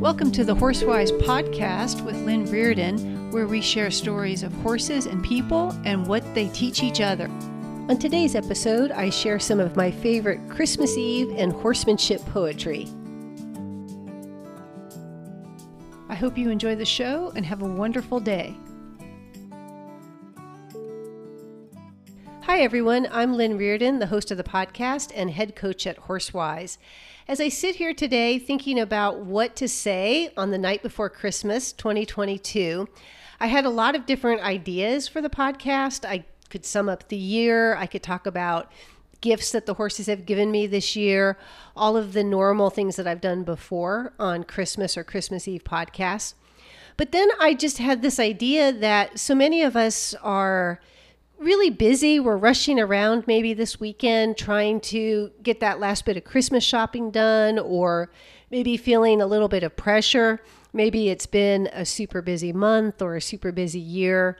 Welcome to the Horsewise podcast with Lynn Reardon, where we share stories of horses and people and what they teach each other. On today's episode, I share some of my favorite Christmas Eve and horsemanship poetry. I hope you enjoy the show and have a wonderful day. Everyone. I'm Lynn Reardon, the host of the podcast and head coach at Horsewise. As I sit here today thinking about what to say on the night before Christmas 2022, I had a lot of different ideas for the podcast. I could sum up the year, I could talk about gifts that the horses have given me this year, all of the normal things that I've done before on Christmas or Christmas Eve podcasts. But then I just had this idea that so many of us are really busy. We're rushing around maybe this weekend trying to get that last bit of Christmas shopping done or maybe feeling a little bit of pressure. Maybe it's been a super busy month or a super busy year.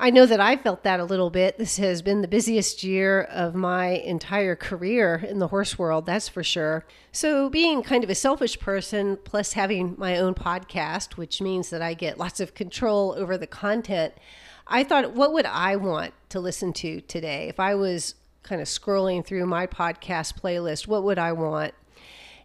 I know that I felt that a little bit. This has been the busiest year of my entire career in the horse world, that's for sure. So, being kind of a selfish person, plus having my own podcast, which means that I get lots of control over the content, I thought, what would I want to listen to today? If I was kind of scrolling through my podcast playlist, what would I want?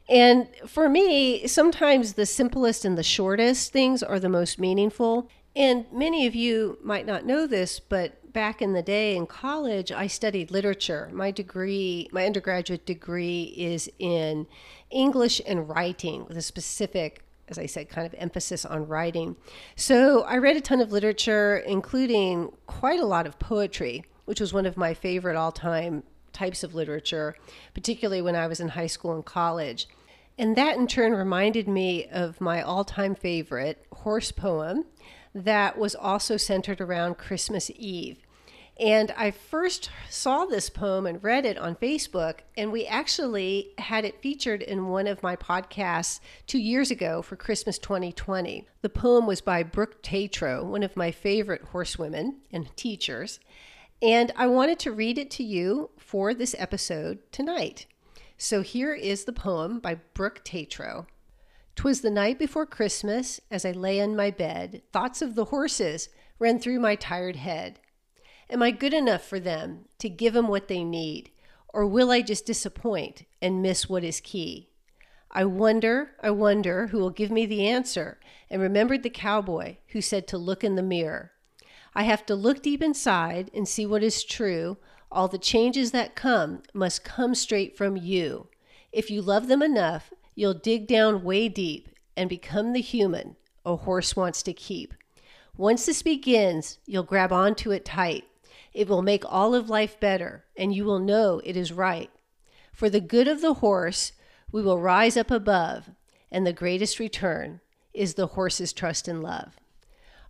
And for me, sometimes the simplest and the shortest things are the most meaningful. And many of you might not know this, but back in the day in college, I studied literature. My degree, my undergraduate degree, is in English and writing with a specific as I said, kind of emphasis on writing. So I read a ton of literature, including quite a lot of poetry, which was one of my favorite all time types of literature, particularly when I was in high school and college. And that in turn reminded me of my all time favorite horse poem that was also centered around Christmas Eve. And I first saw this poem and read it on Facebook, and we actually had it featured in one of my podcasts two years ago for Christmas 2020. The poem was by Brooke Tatro, one of my favorite horsewomen and teachers, and I wanted to read it to you for this episode tonight. So here is the poem by Brooke Tatro. Twas the night before Christmas, as I lay in my bed, thoughts of the horses ran through my tired head. Am I good enough for them to give them what they need? Or will I just disappoint and miss what is key? I wonder, I wonder who will give me the answer, and remembered the cowboy who said to look in the mirror. I have to look deep inside and see what is true. All the changes that come must come straight from you. If you love them enough, you'll dig down way deep and become the human a horse wants to keep. Once this begins, you'll grab onto it tight it will make all of life better, and you will know it is right. For the good of the horse, we will rise up above, and the greatest return is the horse's trust and love.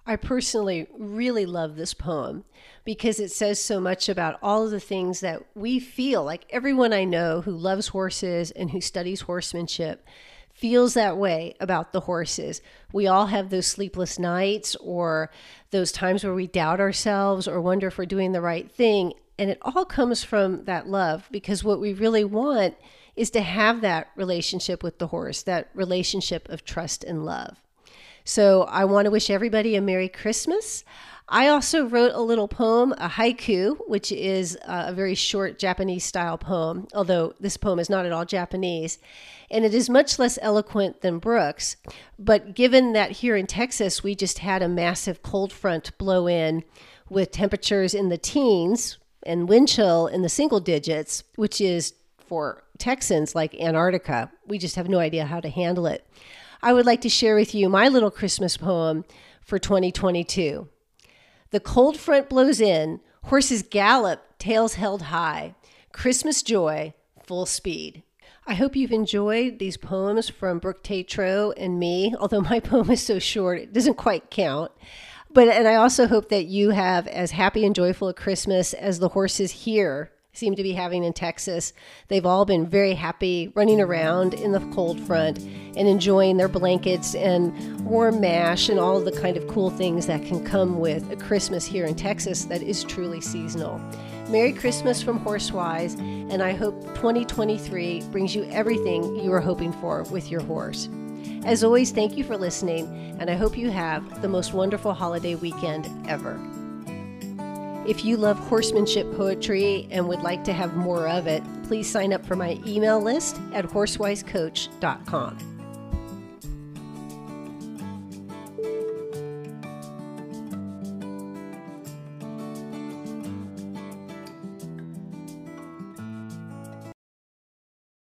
I personally really love this poem because it says so much about all of the things that we feel like everyone I know who loves horses and who studies horsemanship feels that way about the horses. We all have those sleepless nights or those times where we doubt ourselves or wonder if we're doing the right thing. And it all comes from that love because what we really want is to have that relationship with the horse, that relationship of trust and love. So I want to wish everybody a Merry Christmas. I also wrote a little poem, a haiku, which is a very short Japanese style poem, although this poem is not at all Japanese. And it is much less eloquent than Brooke's. But given that here in Texas, we just had a massive cold front blow in with temperatures in the teens and wind chill in the single digits, which is for Texans like Antarctica. We just have no idea how to handle it. I would like to share with you my little Christmas poem for 2022. The cold front blows in, horses gallop, tails held high. Christmas joy, full speed. I hope you've enjoyed these poems from Brooke Tatro and me, although my poem is so short, it doesn't quite count. But and I also hope that you have as happy and joyful a Christmas as the horses here seem to be having in Texas. They've all been very happy running around in the cold front and enjoying their blankets and warm mash and all the kind of cool things that can come with a Christmas here in Texas that is truly seasonal. Merry Christmas from Horsewise, and I hope 2023 brings you everything you are hoping for with your horse. As always, thank you for listening, and I hope you have the most wonderful holiday weekend ever. If you love horsemanship poetry and would like to have more of it, please sign up for my email list at horsewisecoach.com.